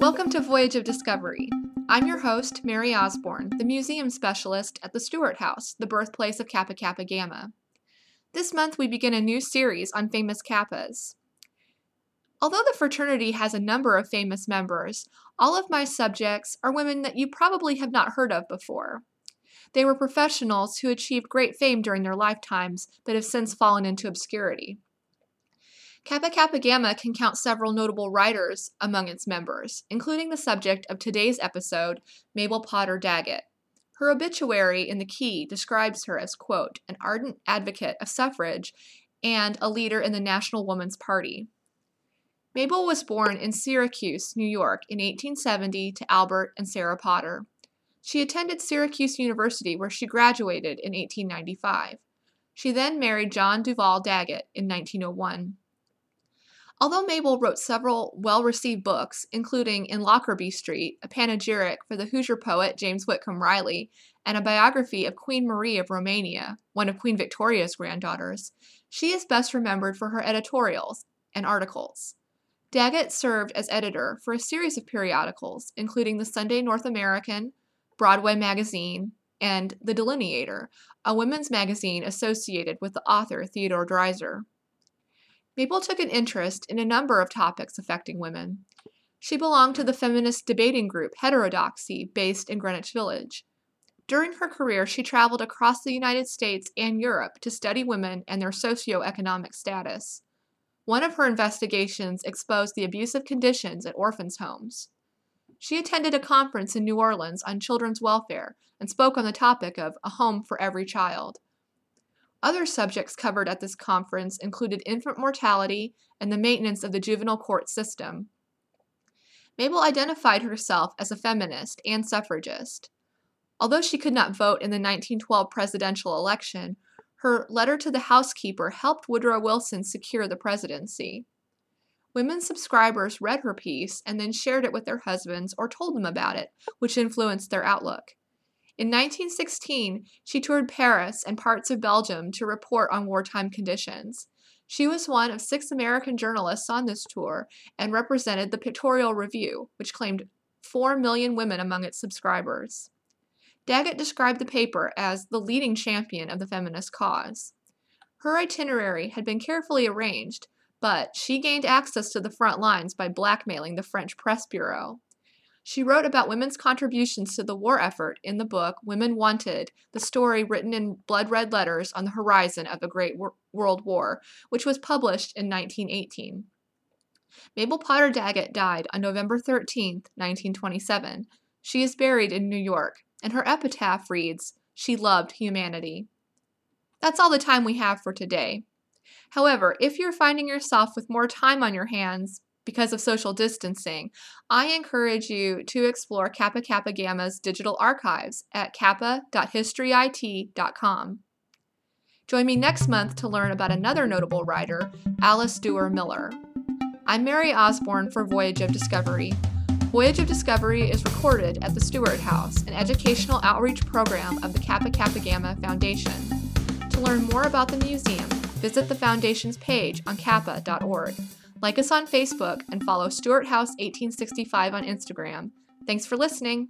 Welcome to Voyage of Discovery. I'm your host, Mary Osborne, the museum specialist at the Stewart House, the birthplace of Kappa Kappa Gamma. This month we begin a new series on famous Kappas. Although the fraternity has a number of famous members, all of my subjects are women that you probably have not heard of before. They were professionals who achieved great fame during their lifetimes but have since fallen into obscurity. Kappa Kappa Gamma can count several notable writers among its members, including the subject of today's episode, Mabel Potter Daggett. Her obituary in the Key describes her as, quote, an ardent advocate of suffrage and a leader in the National Woman's Party. Mabel was born in Syracuse, New York in 1870 to Albert and Sarah Potter. She attended Syracuse University where she graduated in 1895. She then married John Duval Daggett in 1901. Although Mabel wrote several well received books, including In Lockerbie Street, a panegyric for the Hoosier poet James Whitcomb Riley, and a biography of Queen Marie of Romania, one of Queen Victoria's granddaughters, she is best remembered for her editorials and articles. Daggett served as editor for a series of periodicals, including the Sunday North American, Broadway Magazine, and The Delineator, a women's magazine associated with the author Theodore Dreiser. Mabel took an interest in a number of topics affecting women. She belonged to the feminist debating group Heterodoxy, based in Greenwich Village. During her career, she traveled across the United States and Europe to study women and their socioeconomic status. One of her investigations exposed the abusive conditions at orphans' homes. She attended a conference in New Orleans on children's welfare and spoke on the topic of a home for every child. Other subjects covered at this conference included infant mortality and the maintenance of the juvenile court system. Mabel identified herself as a feminist and suffragist. Although she could not vote in the 1912 presidential election, her letter to the housekeeper helped Woodrow Wilson secure the presidency. Women subscribers read her piece and then shared it with their husbands or told them about it, which influenced their outlook. In 1916, she toured Paris and parts of Belgium to report on wartime conditions. She was one of six American journalists on this tour and represented the Pictorial Review, which claimed 4 million women among its subscribers. Daggett described the paper as the leading champion of the feminist cause. Her itinerary had been carefully arranged, but she gained access to the front lines by blackmailing the French Press Bureau. She wrote about women's contributions to the war effort in the book Women Wanted, the story written in blood red letters on the horizon of a great wor- world war, which was published in 1918. Mabel Potter Daggett died on November 13, 1927. She is buried in New York, and her epitaph reads, She loved humanity. That's all the time we have for today. However, if you're finding yourself with more time on your hands, because of social distancing, I encourage you to explore Kappa Kappa Gamma's digital archives at kappa.historyit.com. Join me next month to learn about another notable writer, Alice Duer Miller. I'm Mary Osborne for Voyage of Discovery. Voyage of Discovery is recorded at the Stewart House, an educational outreach program of the Kappa Kappa Gamma Foundation. To learn more about the museum, visit the Foundation's page on kappa.org. Like us on Facebook and follow Stewart House 1865 on Instagram. Thanks for listening.